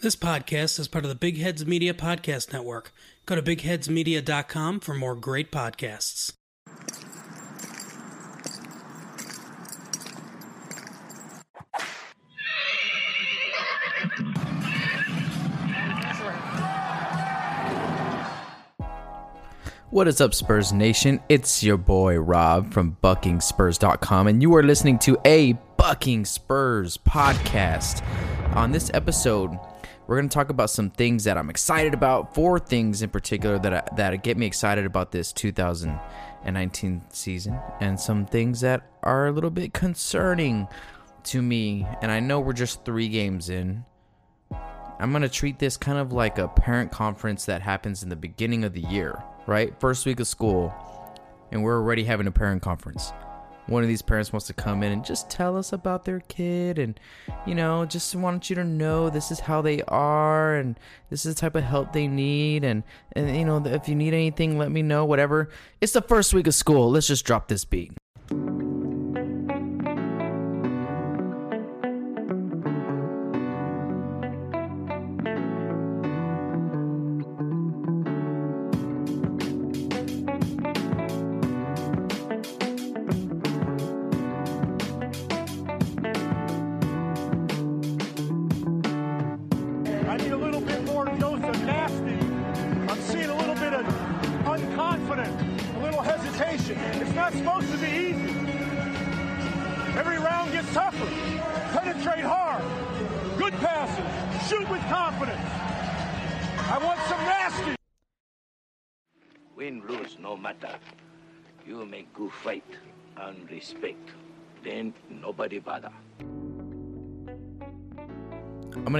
This podcast is part of the Big Heads Media Podcast Network. Go to bigheadsmedia.com for more great podcasts. What is up, Spurs Nation? It's your boy Rob from BuckingSpurs.com, and you are listening to a Bucking Spurs podcast. On this episode, we're going to talk about some things that I'm excited about. Four things in particular that that get me excited about this 2019 season, and some things that are a little bit concerning to me. And I know we're just three games in. I'm going to treat this kind of like a parent conference that happens in the beginning of the year, right? First week of school, and we're already having a parent conference. One of these parents wants to come in and just tell us about their kid and, you know, just want you to know this is how they are and this is the type of help they need. And, and you know, if you need anything, let me know, whatever. It's the first week of school. Let's just drop this beat.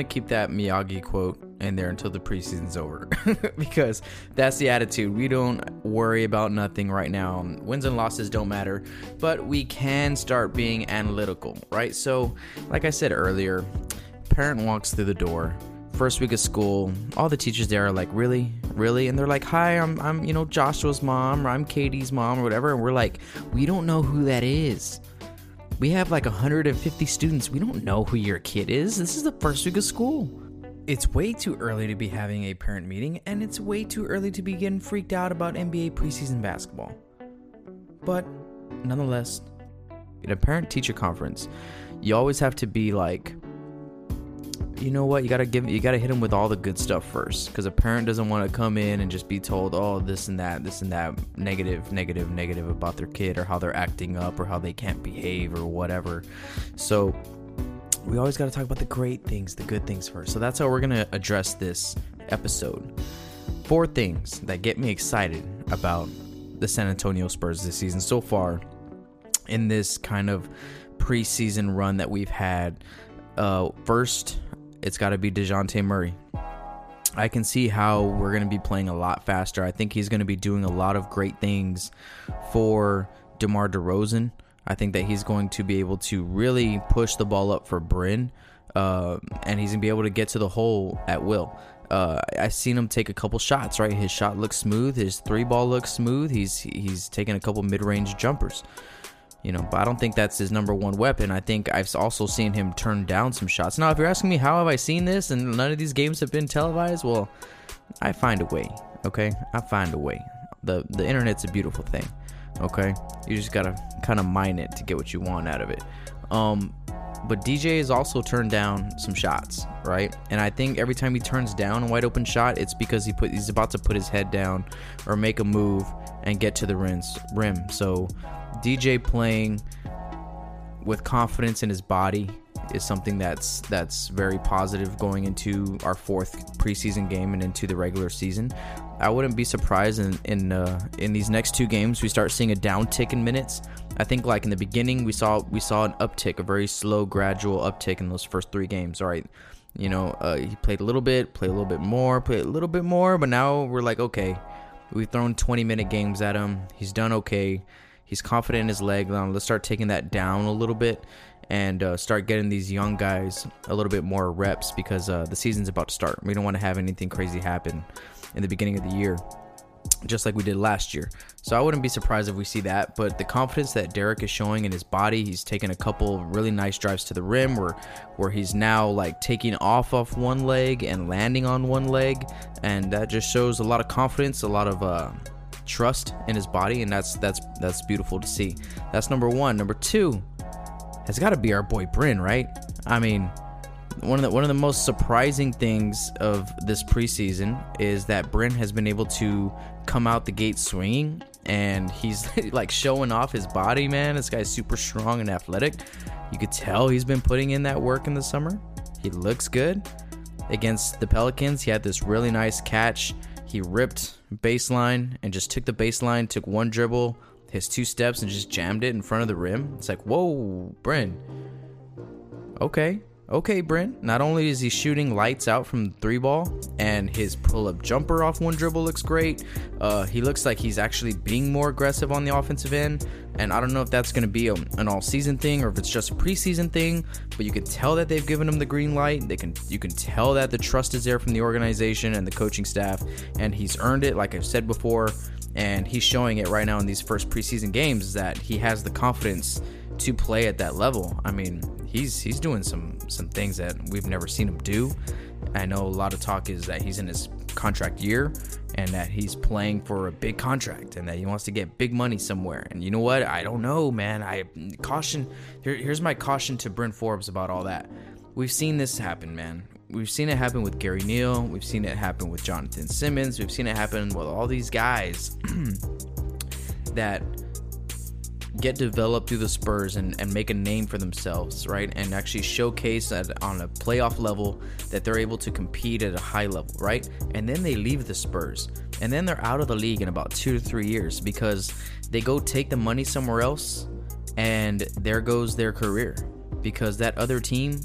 Keep that Miyagi quote in there until the preseason's over because that's the attitude. We don't worry about nothing right now. Wins and losses don't matter, but we can start being analytical, right? So, like I said earlier, parent walks through the door. First week of school, all the teachers there are like, "Really, really," and they're like, "Hi, I'm, I'm, you know, Joshua's mom, or I'm Katie's mom, or whatever," and we're like, "We don't know who that is." We have like 150 students. We don't know who your kid is. This is the first week of school. It's way too early to be having a parent meeting, and it's way too early to be getting freaked out about NBA preseason basketball. But nonetheless, in a parent teacher conference, you always have to be like, you know what? You gotta give, you gotta hit them with all the good stuff first, because a parent doesn't want to come in and just be told, oh, this and that, this and that, negative, negative, negative about their kid or how they're acting up or how they can't behave or whatever. So we always got to talk about the great things, the good things first. So that's how we're gonna address this episode. Four things that get me excited about the San Antonio Spurs this season so far in this kind of preseason run that we've had. Uh, first, it's got to be DeJounte Murray. I can see how we're going to be playing a lot faster. I think he's going to be doing a lot of great things for DeMar DeRozan. I think that he's going to be able to really push the ball up for Bryn, uh, and he's going to be able to get to the hole at will. Uh, I seen him take a couple shots. Right, his shot looks smooth. His three ball looks smooth. He's he's taking a couple mid range jumpers you know, but I don't think that's his number one weapon. I think I've also seen him turn down some shots. Now, if you're asking me how have I seen this and none of these games have been televised, well, I find a way. Okay, I find a way. the The internet's a beautiful thing. Okay, you just gotta kind of mine it to get what you want out of it. Um, but DJ has also turned down some shots, right? And I think every time he turns down a wide open shot, it's because he put he's about to put his head down or make a move and get to the rim. So DJ playing with confidence in his body is something that's that's very positive going into our fourth preseason game and into the regular season. I wouldn't be surprised in in uh, in these next two games we start seeing a downtick in minutes. I think like in the beginning we saw we saw an uptick, a very slow, gradual uptick in those first three games. All right, you know uh, he played a little bit, played a little bit more, played a little bit more, but now we're like okay, we've thrown 20 minute games at him. He's done okay. He's confident in his leg. Let's start taking that down a little bit and uh, start getting these young guys a little bit more reps because uh, the season's about to start. We don't want to have anything crazy happen in the beginning of the year. just like we did last year. So I wouldn't be surprised if we see that. But the confidence that Derek is showing in his body, he's taken a couple really nice drives to the rim where where he's now like taking off off one leg and landing on one leg, and that just shows a lot of confidence, a lot of uh, trust in his body, and that's that's that's beautiful to see. That's number one. Number two has got to be our boy Bryn, right? I mean one of the one of the most surprising things of this preseason is that Bryn has been able to come out the gate swinging, and he's like showing off his body. Man, this guy's super strong and athletic. You could tell he's been putting in that work in the summer. He looks good against the Pelicans. He had this really nice catch. He ripped baseline and just took the baseline, took one dribble, his two steps, and just jammed it in front of the rim. It's like, whoa, Bryn. Okay, okay, Brent, not only is he shooting lights out from the three ball, and his pull up jumper off one dribble looks great, uh, he looks like he's actually being more aggressive on the offensive end. And I don't know if that's going to be a, an all season thing or if it's just a preseason thing, but you can tell that they've given him the green light. They can you can tell that the trust is there from the organization and the coaching staff, and he's earned it. Like I've said before, and he's showing it right now in these first preseason games that he has the confidence to play at that level. I mean, he's he's doing some some things that we've never seen him do. I know a lot of talk is that he's in his contract year and that he's playing for a big contract and that he wants to get big money somewhere. And you know what? I don't know, man. I caution. Here, here's my caution to Bryn Forbes about all that. We've seen this happen, man. We've seen it happen with Gary Neal. We've seen it happen with Jonathan Simmons. We've seen it happen with all these guys that get developed through the Spurs and, and make a name for themselves, right? And actually showcase on a playoff level that they're able to compete at a high level, right? And then they leave the Spurs. And then they're out of the league in about two to three years because they go take the money somewhere else and there goes their career because that other team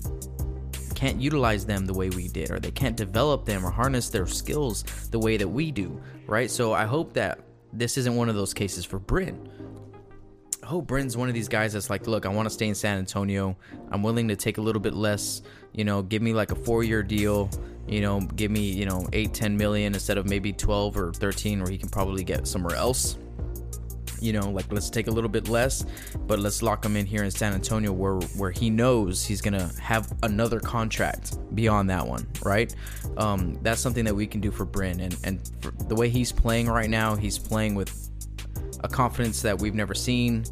can't utilize them the way we did or they can't develop them or harness their skills the way that we do, right? So I hope that this isn't one of those cases for Bryn hope Bryn's one of these guys that's like, look, I want to stay in San Antonio. I'm willing to take a little bit less, you know, give me like a four year deal, you know, give me, you know, eight, 10 million instead of maybe 12 or 13, where he can probably get somewhere else. You know, like let's take a little bit less, but let's lock him in here in San Antonio where where he knows he's gonna have another contract beyond that one, right? Um, that's something that we can do for Bryn, and and the way he's playing right now, he's playing with a confidence that we've never seen.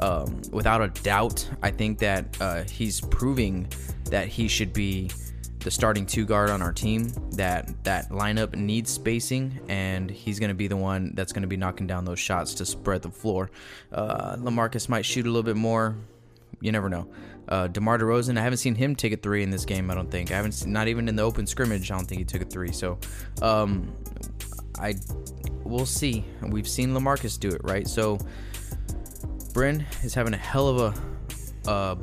Um, without a doubt, I think that uh, he's proving that he should be the starting two guard on our team. That that lineup needs spacing, and he's going to be the one that's going to be knocking down those shots to spread the floor. Uh, Lamarcus might shoot a little bit more. You never know. Uh, DeMar DeRozan, I haven't seen him take a three in this game. I don't think. I haven't seen, not even in the open scrimmage. I don't think he took a three. So, um, I we'll see. We've seen Lamarcus do it, right? So Bryn is having a hell of a uh,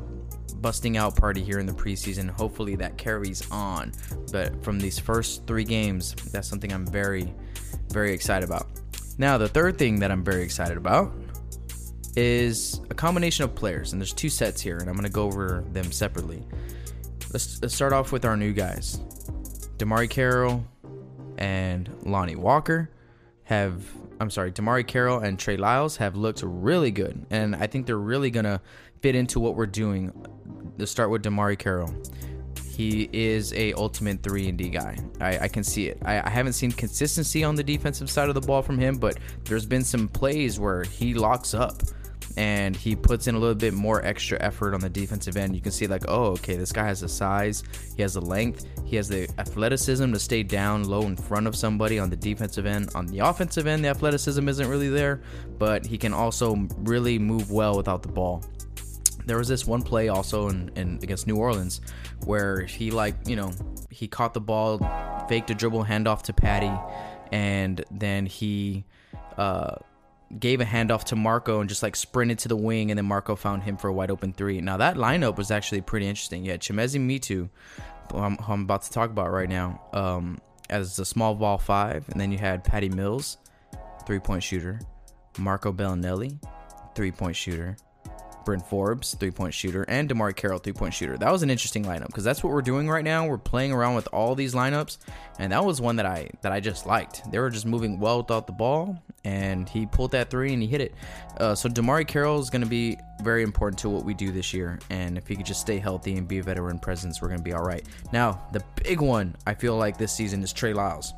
busting out party here in the preseason. Hopefully that carries on. But from these first three games, that's something I'm very, very excited about. Now, the third thing that I'm very excited about is a combination of players, and there's two sets here, and I'm to go over them separately. Let's, let's start off with our new guys DeMarre Carroll and Lonnie Walker have I'm sorry, DeMarre Carroll and Trey Lyles have looked really good, and I think they're really gonna fit into what we're doing. Let's start with DeMarre Carroll. He is a ultimate three and D guy. I, I, can see it. I, I haven't seen consistency on the defensive side of the ball from him, but there's been some plays where he locks up and he puts in a little bit more extra effort on the defensive end. You can see like, oh, okay, this guy has the size, he has the length, he has the athleticism to stay down low in front of somebody on the defensive end. On the offensive end, the athleticism isn't really there, but he can also really move well without the ball. There was this one play also in, in against New Orleans where he like, you know, he caught the ball, faked a dribble handoff to Patty, and then he uh gave a handoff to Marco and just like sprinted to the wing, and then Marco found him for a wide open three. Now that lineup was actually pretty interesting. Yeah, Chimezie Metu, who I'm, who I'm about to talk about right now, um, as the small ball five, and then you had Patty Mills, three point shooter, Marco Belinelli, three point shooter, Bryn Forbes, three point shooter, and DeMarre Carroll, three point shooter. That was an interesting lineup because that's what we're doing right now. We're playing around with all these lineups, and that was one that I that I just liked. They were just moving well without the ball, and he pulled that three and he hit it. Uh, so DeMarre Carroll is going to be very important to what we do this year, and if he could just stay healthy and be a veteran presence, we're going to be all right. Now, the big one I feel like this season is Trey Lyles.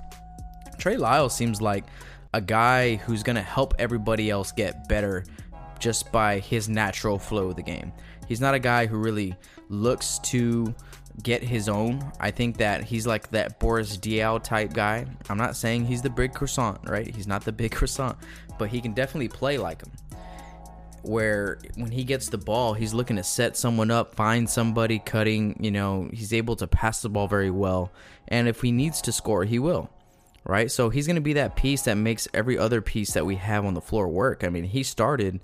Trey Lyles seems like a guy who's going to help everybody else get better just by his natural flow of the game. He's not a guy who really looks to get his own. I think that he's like that Boris Diaw type guy. I'm not saying he's the big croissant, right? He's not the big croissant, but he can definitely play like him. Where when he gets the ball, he's looking to set someone up, find somebody cutting, you know, he's able to pass the ball very well. And if he needs to score, he will right? So he's going to be that piece that makes every other piece that we have on the floor work. I mean, he started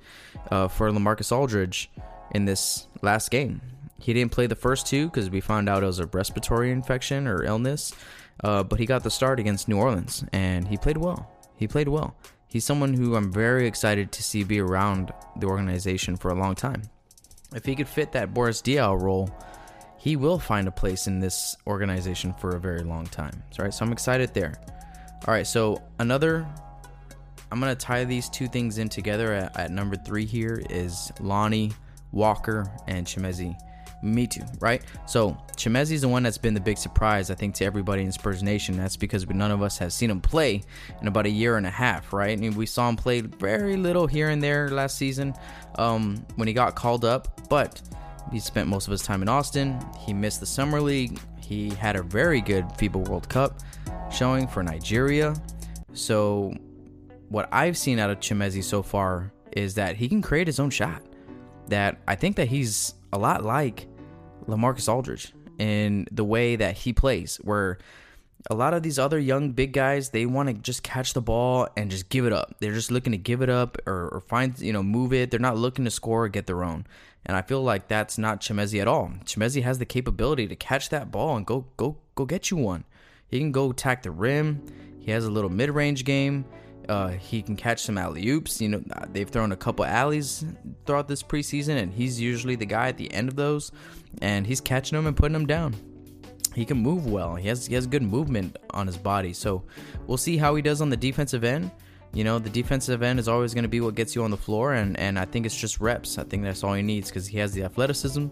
uh, for Lamarcus Aldridge in this last game. He didn't play the first two because we found out it was a respiratory infection or illness, uh, but he got the start against New Orleans and he played well. He played well. He's someone who I'm very excited to see be around the organization for a long time. If he could fit that Boris Diaw role, he will find a place in this organization for a very long time. Right, so I'm excited there. All right, so another, I'm gonna tie these two things in together. At, at number three here is Lonnie Walker and Chimezie too, right? So Chimezie is the one that's been the big surprise, I think, to everybody in Spurs Nation. That's because none of us have seen him play in about a year and a half, right? I mean, we saw him play very little here and there last season um, when he got called up, but he spent most of his time in Austin. He missed the summer league. He had a very good FIBA World Cup showing for Nigeria. So, what I've seen out of Chimezie so far is that he can create his own shot. That I think that he's a lot like Lamarcus Aldridge in the way that he plays, where a lot of these other young big guys they want to just catch the ball and just give it up. They're just looking to give it up or, or find you know move it. They're not looking to score or get their own. And I feel like that's not Chimezie at all. Chimezie has the capability to catch that ball and go go go get you one. He can go attack the rim. He has a little mid-range game. Uh, he can catch some alley oops. You know, they've thrown a couple alleys throughout this preseason, and he's usually the guy at the end of those, and he's catching them and putting them down. He can move well. He has he has good movement on his body. So we'll see how he does on the defensive end. You know, the defensive end is always going to be what gets you on the floor, and and I think it's just reps. I think that's all he needs because he has the athleticism,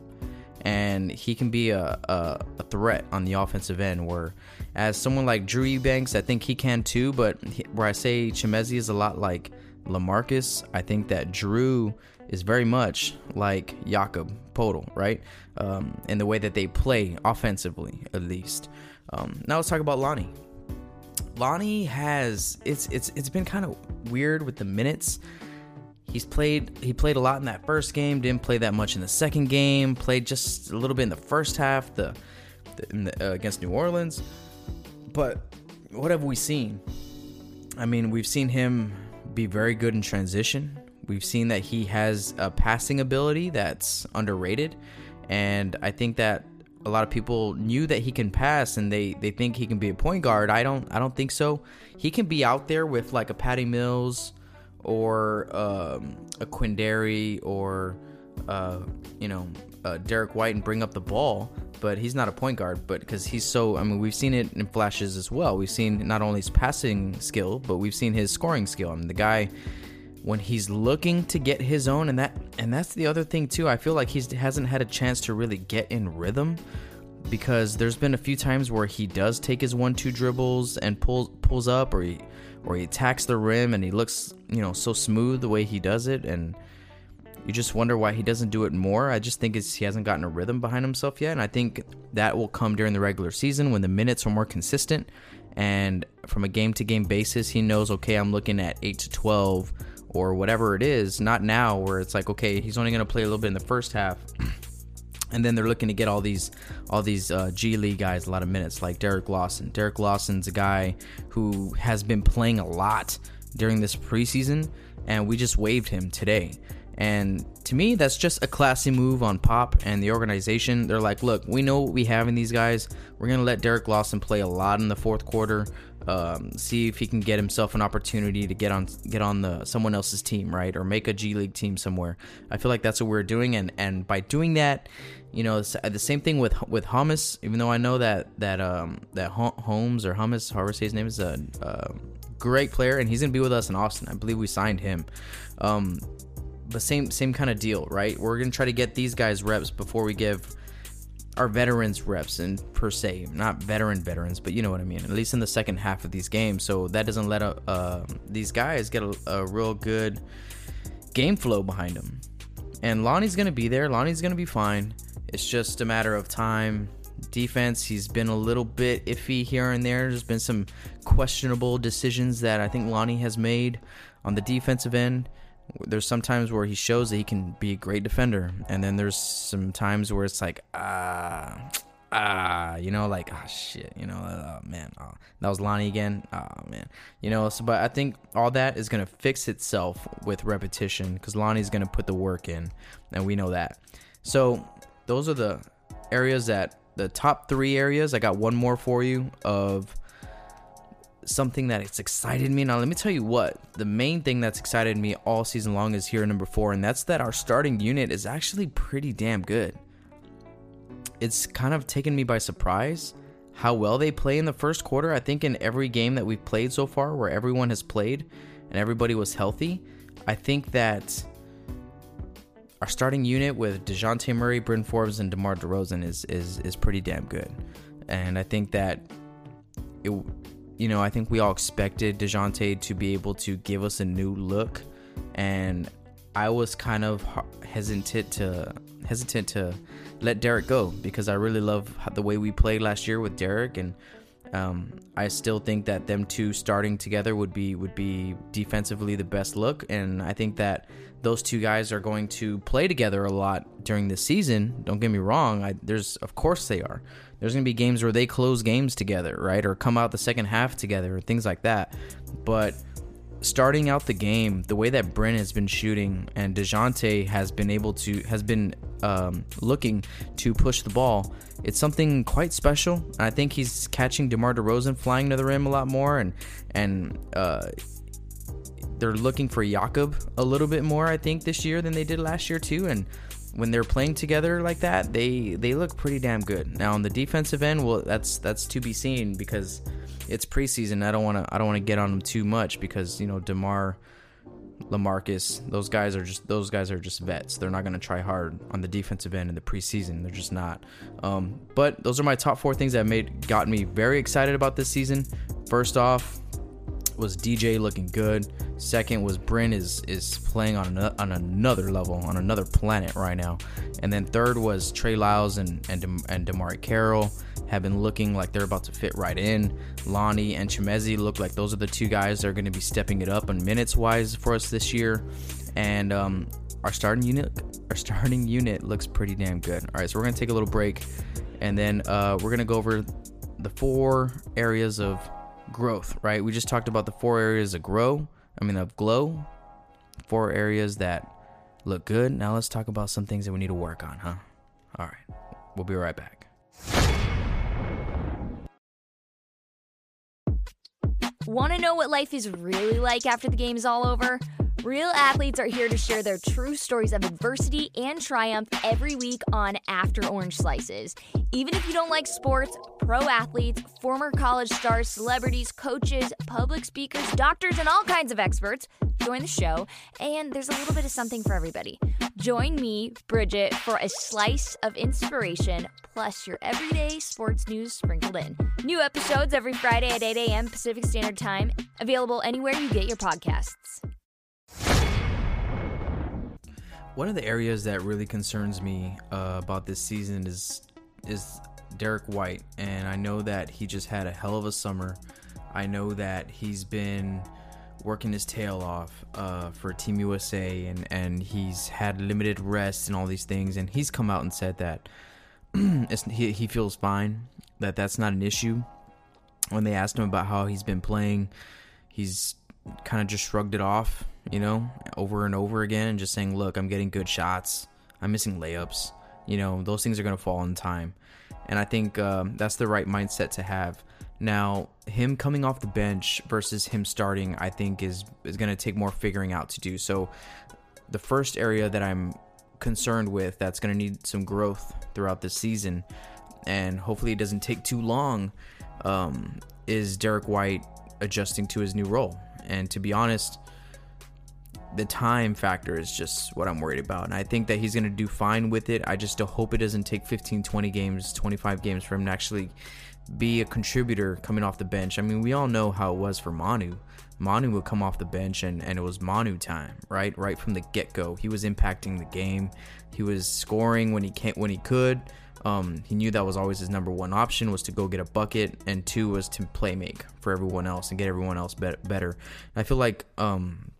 and he can be a, a, a threat on the offensive end. Where as someone like Drew Eubanks, I think he can too. But he, where I say Chimezie is a lot like Lamarcus, I think that Drew is very much like Jakob Poeltl, right? Um, in the way that they play offensively, at least. Um, now let's talk about Lonnie. Lonnie has it's it's it's been kind of weird with the minutes. He's played he played a lot in that first game, didn't play that much in the second game, played just a little bit in the first half the, the, uh, against New Orleans. But what have we seen? I mean, we've seen him be very good in transition. We've seen that he has a passing ability that's underrated, and I think that a lot of people knew that he can pass and they they think he can be a point guard. I don't I don't think so. He can be out there with like a Patty Mills or um, a Quinndary or uh, you know uh, Derrick White and bring up the ball, but he's not a point guard. But because he's so, I mean, we've seen it in flashes as well. We've seen not only his passing skill, but we've seen his scoring skill. I mean, the guy when he's looking to get his own and that and that's the other thing too. I feel like he hasn't had a chance to really get in rhythm because there's been a few times where he does take his one two dribbles and pulls pulls up or he or he attacks the rim and he looks, you know, so smooth the way he does it and you just wonder why he doesn't do it more. I just think he hasn't gotten a rhythm behind himself yet, and I think that will come during the regular season when the minutes are more consistent and from a game to game basis, he knows okay, I'm looking at 8 to 12 or whatever it is. Not now where it's like okay, he's only going to play a little bit in the first half. And then they're looking to get all these all these uh, G League guys a lot of minutes, like Derek Lawson. Derek Lawson's a guy who has been playing a lot during this preseason, and we just waived him today. And to me, that's just a classy move on Pop and the organization. They're like, look, we know what we have in these guys. We're going to let Derek Lawson play a lot in the fourth quarter um, see if he can get himself an opportunity to get on get on the someone else's team, right, or make a G League team somewhere. I feel like that's what we're doing, and and by doing that, you know, the same thing with with Hummus. Even though I know that that um that Holmes or Hummus, however his name is a, a great player, and he's gonna be with us in Austin. I believe we signed him. Um, but same same kind of deal, right? We're gonna try to get these guys reps before we give our veterans reps and per se, not veteran veterans, but you know what I mean. At least in the second half of these games, so that doesn't let a, uh, these guys get a, a, real good game flow behind them. And Lonnie's gonna be there. Lonnie's gonna be fine. It's just a matter of time. Defense, he's been a little bit iffy here and there. There's been some questionable decisions that I think Lonnie has made on the defensive end there's some times where he shows that he can be a great defender, and then there's some times where it's like ah ah you know like ah shit you know oh man oh, that was Lonnie again oh man you know so but I think all that is gonna fix itself with repetition because Lonnie's gonna put the work in, and we know that. So those are the areas that the top three areas. I got one more for you of something that it's excited me. Now, let me tell you what the main thing that's excited me all season long is here number four, and that's that our starting unit is actually pretty damn good. It's kind of taken me by surprise how well they play in the first quarter. I think in every game that we've played so far, where everyone has played and everybody was healthy, I think that our starting unit with Dejounte Murray, Bryn Forbes, and DeMar DeRozan is is is pretty damn good. And I think that it you know, I think we all expected DeJounte to be able to give us a new look. And I was kind of hesitant to hesitant to let Derrick go because I really love the way we played last year with Derrick and um, I still think that them two starting together would be would be defensively the best look, and I think that those two guys are going to play together a lot during the season. Don't get me wrong. I, there's of course they are. There's going to be games where they close games together, right? Or come out the second half together, or things like that. But starting out the game, the way that Bryn has been shooting and Dejounte has been able to has been um, looking to push the ball, it's something quite special. I think he's catching DeMar DeRozan flying to the rim a lot more, and and uh, they're looking for Jakob a little bit more. I think this year than they did last year too, and when they're playing together like that, they they look pretty damn good. Now on the defensive end, well, that's that's to be seen because it's preseason. I don't want to I don't want to get on them too much because you know Demar, Lamarcus, those guys are just those guys are just vets. They're not going to try hard on the defensive end in the preseason. They're just not. Um, but those are my top four things that made got me very excited about this season. First off, was DJ looking good. Second was Bryn is is playing on an, on another level, on another planet right now. And then third was Trey Lyles and and De, and DeMarre Carroll have been looking like they're about to fit right in. Lonnie and Chimezie look like those are the two guys that are going to be stepping it up in minutes wise for us this year. And um, our starting unit, our starting unit looks pretty damn good. All right, so we're gonna take a little break, and then uh, we're gonna go over the four areas of growth, right? We just talked about the four areas of grow, I mean, of glow, four areas that look good. Now let's talk about some things that we need to work on, huh? All right, we'll be right back. Want to know what life is really like after the game's all over? Real athletes are here to share their true stories of adversity and triumph every week on After Orange Slices. Even if you don't like sports, pro athletes, former college stars, celebrities, coaches, public speakers, doctors, and all kinds of experts join the show, and there's a little bit of something for everybody. Join me, Bridget, for a slice of inspiration, plus your everyday sports news sprinkled in. New episodes every Friday at 8 a.m. Pacific Standard Time, available anywhere you get your podcasts. One of the areas that really concerns me uh, about this season is is Derrick White, and I know that he just had a hell of a summer. I know that he's been working his tail off uh, for Team USA, and and he's had limited rest and all these things, and he's come out and said that he he feels fine, that that's not an issue. When they asked him about how he's been playing, he's kind of just shrugged it off, you know, over and over again, and just saying, "Look, I'm getting good shots. I'm missing layups. You know, those things are gonna fall in time." And I think um, that's the right mindset to have. Now, him coming off the bench versus him starting, I think is is going to take more figuring out to do. So, the first area that I'm concerned with that's going to need some growth throughout the season, and hopefully it doesn't take too long, um, is Derrick White adjusting to his new role. And to be honest, the time factor is just what I'm worried about. And I think that he's going to do fine with it. I just hope it doesn't take 15, 20 games, 25 games for him to actually be a contributor coming off the bench. I mean, we all know how it was for Manu. Manu would come off the bench and, and it was Manu time, right? Right from the get go. He was impacting the game. He was scoring when he can't when he could. Um, he knew that was always his number one option was to go get a bucket, and two was to play make for everyone else and get everyone else be- better. And I feel like um,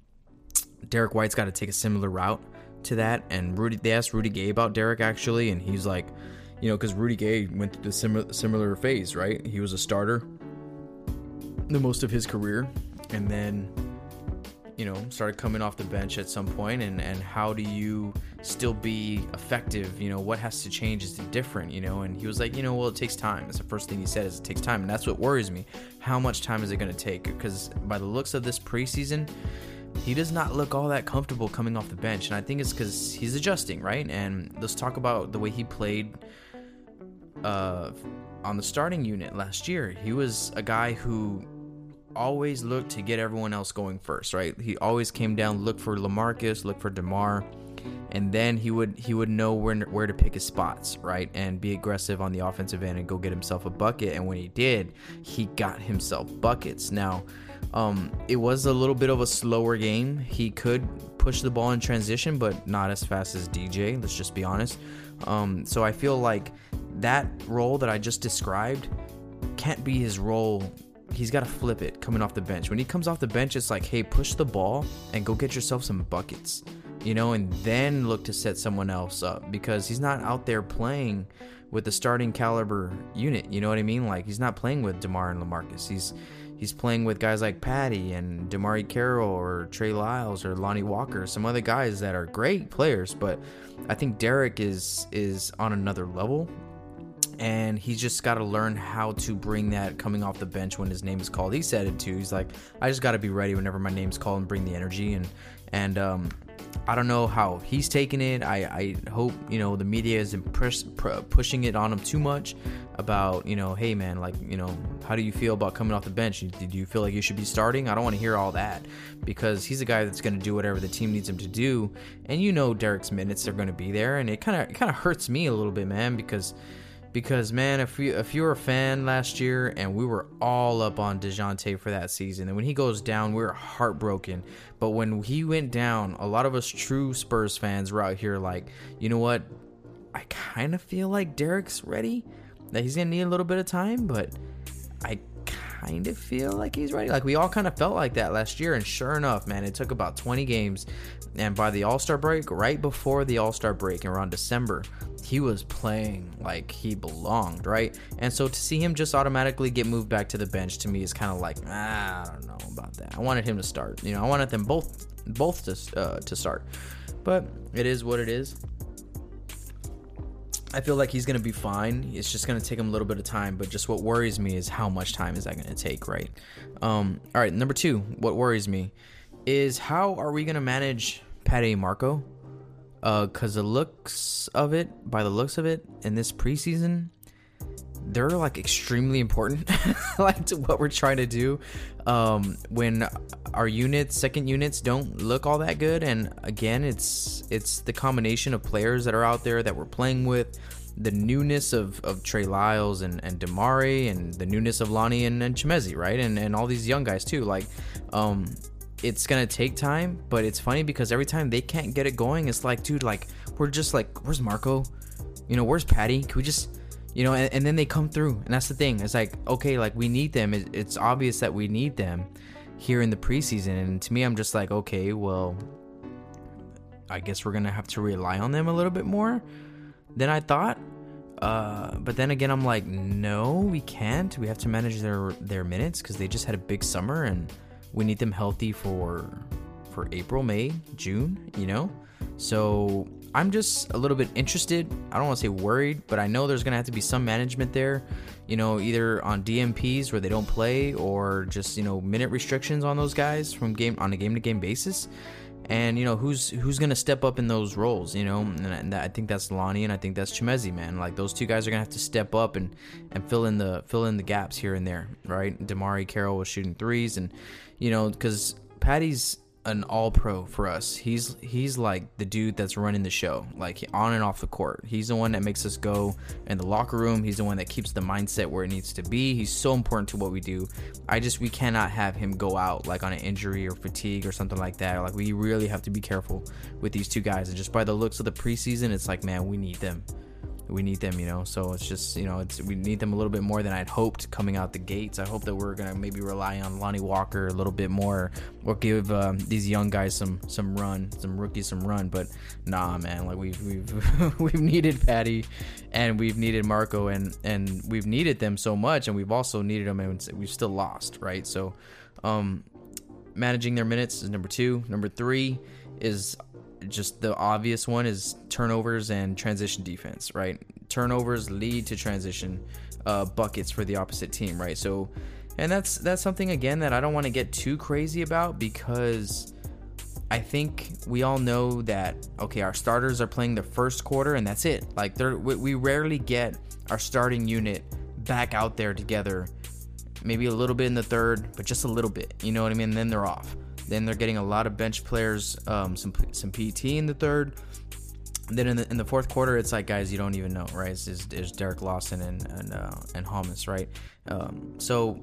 Derrick White's got to take a similar route to that. And Rudy, they asked Rudy Gay about Derrick actually, and he's like, you know, because Rudy Gay went through the similar similar phase, right? He was a starter the most of his career, and then you know started coming off the bench at some point and and how do you still be effective? You know what has to change? Is different? You know and he was like you know well it takes time. That's the first thing he said is it takes time and that's what worries me. How much time is it going to take? Because by the looks of this preseason he does not look all that comfortable coming off the bench and i think it's because he's adjusting right and let's talk about the way he played uh, on the starting unit last year he was a guy who always looked to get everyone else going first, right? He always came down, look for Lamarcus, look for Demar, and then he would he would know where where to pick his spots, right? And be aggressive on the offensive end and go get himself a bucket. And when he did, he got himself buckets. Now, um, it was a little bit of a slower game. He could push the ball in transition, but not as fast as DJ. Let's just be honest. Um, so I feel like that role that I just described can't be his role he's got to flip it coming off the bench. When he comes off the bench, it's like, hey, push the ball and go get yourself some buckets, you know, and then look to set someone else up because he's not out there playing with the starting caliber unit. You know what I mean? Like he's not playing with Demar and Lamarcus. He's he's playing with guys like Patty and DeMarre Carroll or Trey Lyles or Lonnie Walker, some other guys that are great players, but I think Derrick is is on another level and he's just got to learn how to bring that coming off the bench when his name is called. He said it too. He's like, I just got to be ready whenever my name's called and bring the energy and and um, I don't know how he's taking it. I, I hope you know the media isn't push, pushing it on him too much about you know, hey man, like you know, how do you feel about coming off the bench? Do you feel like you should be starting? I don't want to hear all that because he's a guy that's going to do whatever the team needs him to do, and you know Derrick's minutes are going to be there, and it kind of it kind of hurts me a little bit, man, because because man, if you if you were a fan last year and we were all up on Dejounte for that season, and when he goes down, we are heartbroken. But when he went down, a lot of us true Spurs fans were out here like, you know what? I kind of feel like Derrick's ready. That he's gonna need a little bit of time, but I kind of feel like he's ready. Like we all kind of felt like that last year, and sure enough, man, it took about 20 games, and by the All Star break, right before the All Star break, around December, he was playing like he belonged, right? And so to see him just automatically get moved back to the bench to me is kind of like ah, I don't know about that. I wanted him to start. You know, I wanted them both both to uh, to start, but it is what it is. I feel like he's gonna be fine. It's just gonna take him a little bit of time. But just what worries me is how much time is that gonna take, right? Um, all right, number two, what worries me is how are we gonna manage Patty Marco? because uh, the looks of it, by the looks of it, in this preseason, they're like extremely important, like to what we're trying to do. Um, when our units, second units, don't look all that good, and again, it's it's the combination of players that are out there that we're playing with, the newness of, of Trey Lyles and, and DeMarre and the newness of Lonnie and, and Chimezie, right? And and all these young guys too. Like um it's gonna take time, but it's funny because every time they can't get it going, it's like, dude, like we're just like, where's Marco? You know, where's Patty? Can we just, you know? And, and then they come through, and that's the thing. It's like, okay, like we need them. It, it's obvious that we need them here in the preseason, and to me, I'm just like, okay, well, I guess we're gonna have to rely on them a little bit more than I thought. Uh, but then again, I'm like, no, we can't. We have to manage their their minutes because they just had a big summer and we need them healthy for for April, May, June, you know? So I'm just a little bit interested. I don't want to say worried, but I know there's going to have to be some management there, you know, either on DNPs where they don't play or just, you know, minute restrictions on those guys from game on a game to game basis. And you know who's who's gonna step up in those roles, you know, and, and I think that's Lonnie and I think that's Chimezie, man. Like those two guys are gonna have to step up and and fill in the fill in the gaps here and there, right? DeMarre Carroll was shooting threes, and you know because Patty's an all pro for us. He's he's like the dude that's running the show, like on and off the court. He's the one that makes us go in the locker room. He's the one that keeps the mindset where it needs to be. He's so important to what we do. I just we cannot have him go out like on an injury or fatigue or something like that. Like we really have to be careful with these two guys. And just by the looks of the preseason, it's like man, we need them we need them, you know. So it's just, you know, it's we need them a little bit more than I'd hoped coming out the gates. I hope that we're gonna maybe rely on Lonnie Walker a little bit more, or give um, these young guys some some run, some rookies some run. But nah, man, like we've we've we've needed Patty, and we've needed Marco, and and we've needed them so much, and we've also needed them, and we've still lost, right? So, um, managing their minutes is number two. Number three is just the obvious one is turnovers and transition defense, right? Turnovers lead to transition uh, buckets for the opposite team, right? So, and that's that's something again that I don't want to get too crazy about because I think we all know that okay, our starters are playing the first quarter and that's it. Like we, we rarely get our starting unit back out there together. Maybe a little bit in the third, but just a little bit. You know what I mean? And then they're off. Then they're getting a lot of bench players, um, some some PT in the third. And then in the, in the fourth quarter, it's like guys you don't even know, right? It's, it's, Derek Lawson and and uh, and Holmes, right? Um, so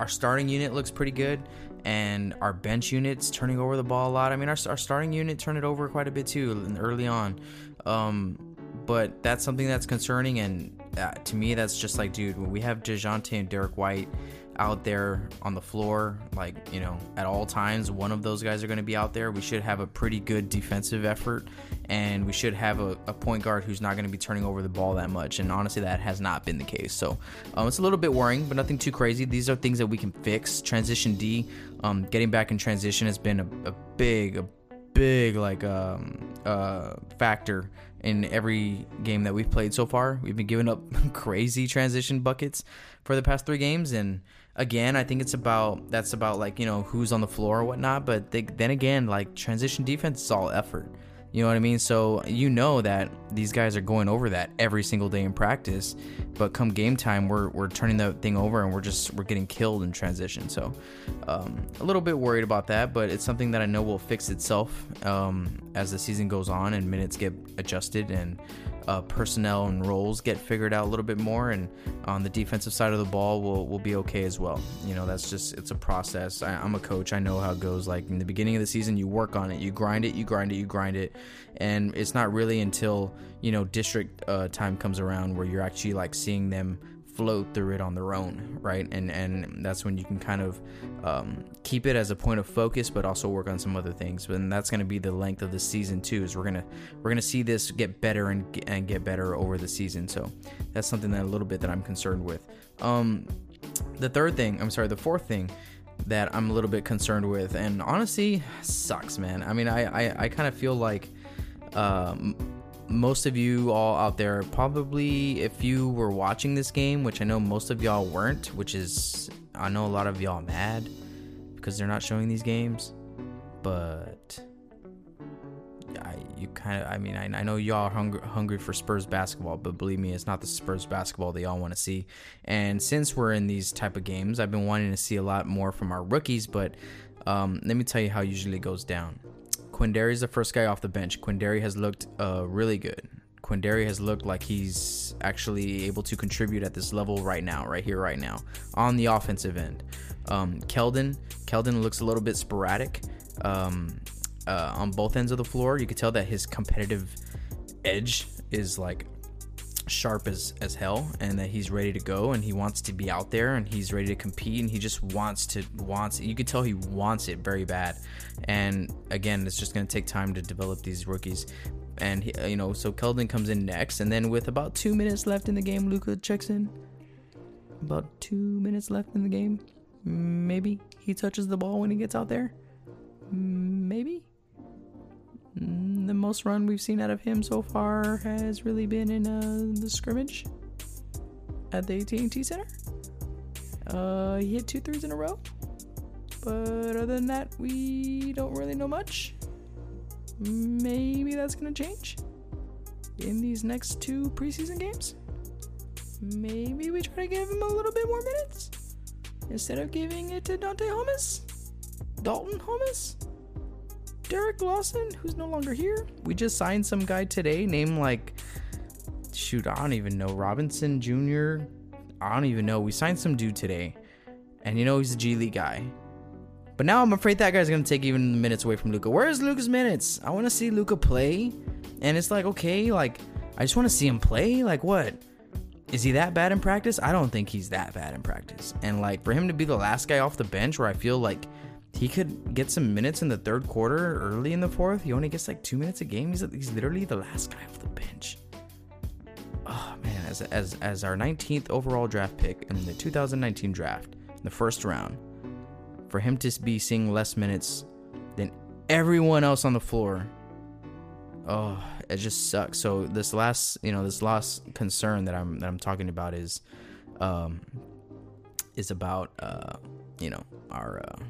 our starting unit looks pretty good, and our bench unit's turning over the ball a lot. I mean, our, our starting unit turned it over quite a bit too early on. Um, but that's something that's concerning, and uh, to me, that's just like, dude, when we have Dejounte and Derrick White out there on the floor, like, you know, at all times, one of those guys are going to be out there. We should have a pretty good defensive effort, and we should have a, a point guard who's not going to be turning over the ball that much. And honestly, that has not been the case. So um, it's a little bit worrying, but nothing too crazy. These are things that we can fix. Transition D, um, getting back in transition has been a, a big, a big, like, um, uh, factor in every game that we've played so far. We've been giving up crazy transition buckets for the past three games, and again, I think it's about that's about like you know who's on the floor or whatnot. But they, then again, like transition defense is all effort. You know what I mean? So you know that these guys are going over that every single day in practice, but come game time, we're, we're turning the thing over and we're just we're getting killed in transition. So um, a little bit worried about that, but it's something that I know will fix itself um, as the season goes on and minutes get adjusted and uh, personnel and roles get figured out a little bit more, and on the defensive side of the ball, we'll, we'll be okay as well. You know, that's just it's a process. I, I'm a coach. I know how it goes. Like in the beginning of the season, you work on it, you grind it, you grind it, you grind it, and it's not really until you know district uh, time comes around where you're actually like seeing them through it on their own, right? And and that's when you can kind of um, keep it as a point of focus, but also work on some other things. And that's going to be the length of the season too. Is we're gonna we're gonna see this get better and and get better over the season. So that's something that a little bit that I'm concerned with. Um, the third thing, I'm sorry, the fourth thing that I'm a little bit concerned with, and honestly, sucks, man. I mean, I I, I kind of feel like. Um, most of you all out there probably if you were watching this game which i know most of y'all weren't which is i know a lot of y'all mad because they're not showing these games but I, you kind of i mean I, I know y'all are hungry, hungry for spurs basketball but believe me it's not the spurs basketball they all want to see. And since we're in these type of games i've been wanting to see a lot more from our rookies but um, let me tell you how usually it goes down Quinndary is the first guy off the bench. Quinndary has looked uh, really good. Quinndary has looked like he's actually able to contribute at this level right now, right here, right now, on the offensive end. Um, Keldon, Keldon looks a little bit sporadic um, uh, on both ends of the floor. You could tell that his competitive edge is like sharp as as hell and that he's ready to go and he wants to be out there and he's ready to compete and he just wants to wants you can tell he wants it very bad. And again it's just going to take time to develop these rookies. And he, you know so Keldon comes in next and then with about 2 minutes left in the game Luka checks in. About 2 minutes left in the game maybe he touches the ball when he gets out there. Maybe Um, the most run we've seen out of him so far has really been in uh, the scrimmage at the AT&T Center. Uh, he hit two threes in a row, but other than that, we don't really know much. Maybe that's gonna change in these next two preseason games. Maybe we try to give him a little bit more minutes instead of giving it to Dante Holmes, Dalton Holmes, Derek Lawson, who's no longer here. We just signed some guy today named like, shoot, I don't even know, Robinson Jr. I don't even know. We signed some dude today, and you know he's a G League guy. But now I'm afraid that guy's gonna take even minutes away from Luka. Where's Luka's minutes? I want to see Luka play, and it's like okay, like I just want to see him play. Like what? Is he that bad in practice? I don't think he's that bad in practice. And like for him to be the last guy off the bench, where I feel like he could get some minutes in the third quarter, early in the fourth. He only gets like two minutes a game. He's he's literally the last guy off the bench. Oh man, as as as our 19th overall draft pick in the 2019 draft, in the first round, for him to be seeing less minutes than everyone else on the floor. Oh, it just sucks. So this last, you know, this last concern that I'm that I'm talking about is, um, is about uh, you know, our uh,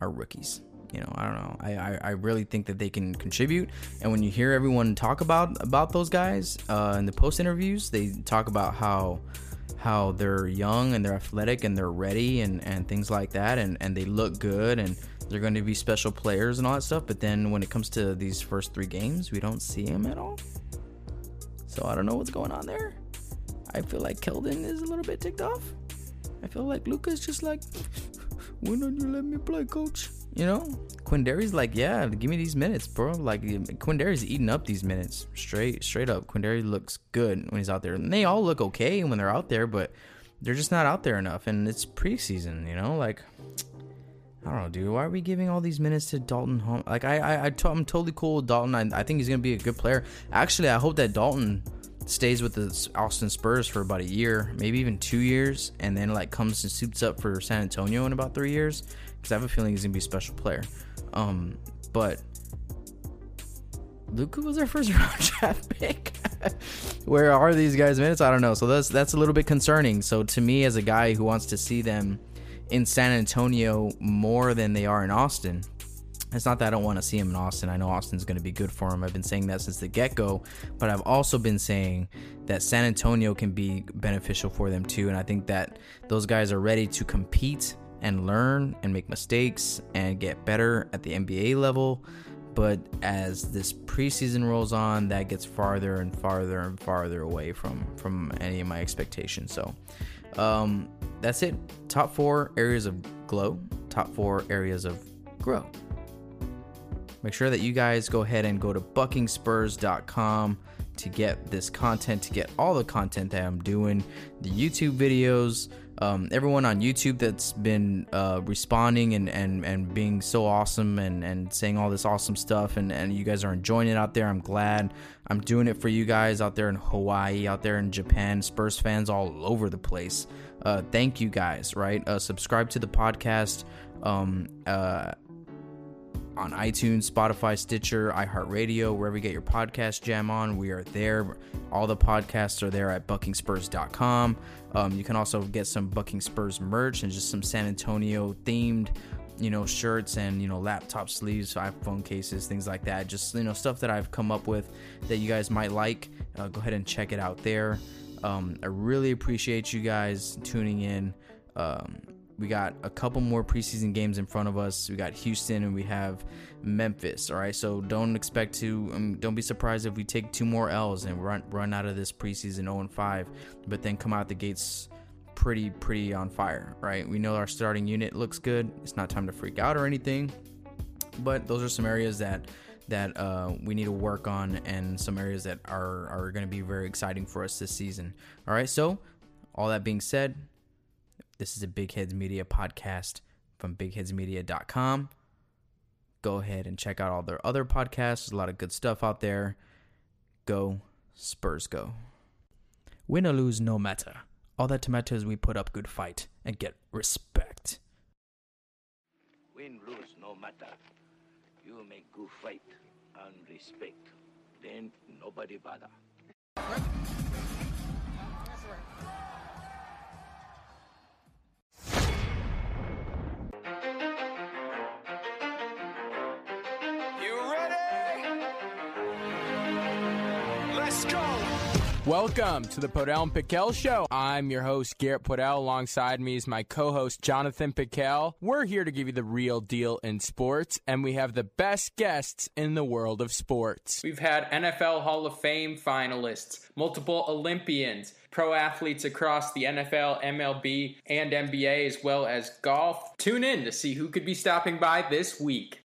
our rookies. You know, I don't know. I, I, I really think that they can contribute. And when you hear everyone talk about about those guys uh, in the post interviews, they talk about how how they're young and they're athletic and they're ready and, and things like that and, and they look good and they're going to be special players and all that stuff. But then when it comes to these first three games, we don't see them at all. So I don't know what's going on there. I feel like Keldon is a little bit ticked off. I feel like Luka's just like, when don't you let me play, coach? You know, Quinndary's like, yeah, give me these minutes, bro. Like Quinndary's eating up these minutes, straight, straight up. Quinndary looks good when he's out there, and they all look okay when they're out there, but they're just not out there enough. And it's preseason, you know, like. I don't know, dude. Why are we giving all these minutes to Dalton? Home? Like, I, I, I t- I'm totally cool with Dalton. I, I think he's gonna be a good player. Actually, I hope that Dalton stays with the Austin Spurs for about a year, maybe even two years, and then like comes and suits up for San Antonio in about three years. Because I have a feeling he's gonna be a special player. Um, but Luka was our first round draft pick. Where are these guys' minutes? I don't know. So that's that's a little bit concerning. So to me, as a guy who wants to see them in San Antonio more than they are in Austin. It's not that I don't want to see him in Austin. I know Austin's going to be good for him. I've been saying that since the get go, but I've also been saying that San Antonio can be beneficial for them too. And I think that those guys are ready to compete and learn and make mistakes and get better at the NBA level. But as this preseason rolls on, that gets farther and farther and farther away from from any of my expectations. So, um, that's it. Top four areas of glow, top four areas of grow. Make sure that you guys go ahead and go to buckingspurs.com to get this content, to get all the content that I'm doing, the YouTube videos, um, everyone on YouTube that's been uh, responding and, and, and being so awesome and, and saying all this awesome stuff, and, and you guys are enjoying it out there. I'm glad. I'm doing it for you guys out there in Hawaii, out there in Japan, Spurs fans all over the place. Uh, thank you guys, right? Uh, subscribe to the podcast. Um, uh, on iTunes, Spotify, Stitcher, iHeartRadio, wherever you get your podcast jam on. We are there. All the podcasts are there at buckingspurs.com. Um, you can also get some Bucking Spurs merch and just some San Antonio themed, you know, shirts and, you know, laptop sleeves, iPhone cases, things like that. Just, you know, stuff that I've come up with that you guys might like. Uh, go ahead and check it out there. Um, I really appreciate you guys tuning in. Um, we got a couple more preseason games in front of us. We got Houston and we have Memphis. All right, so don't expect to, um, don't be surprised if we take two more L's and run run out of this preseason 0 and 5, but then come out the gates pretty pretty on fire. Right, we know our starting unit looks good. It's not time to freak out or anything, but those are some areas that that uh, we need to work on and some areas that are are going to be very exciting for us this season. All right, so all that being said this is a Big Heads Media podcast from bigheadsmedia.com. Go ahead and check out all their other podcasts. There's a lot of good stuff out there. Go, Spurs, go. Win or lose, no matter. All that matters, is we put up good fight and get respect. Win, lose, no matter. You make good fight and respect. Then nobody bother. You Welcome to the Podell and Piquel Show. I'm your host, Garrett Podell. Alongside me is my co-host, Jonathan Piquel. We're here to give you the real deal in sports, and we have the best guests in the world of sports. We've had NFL Hall of Fame finalists, multiple Olympians, pro athletes across the NFL, MLB, and NBA, as well as golf. Tune in to see who could be stopping by this week.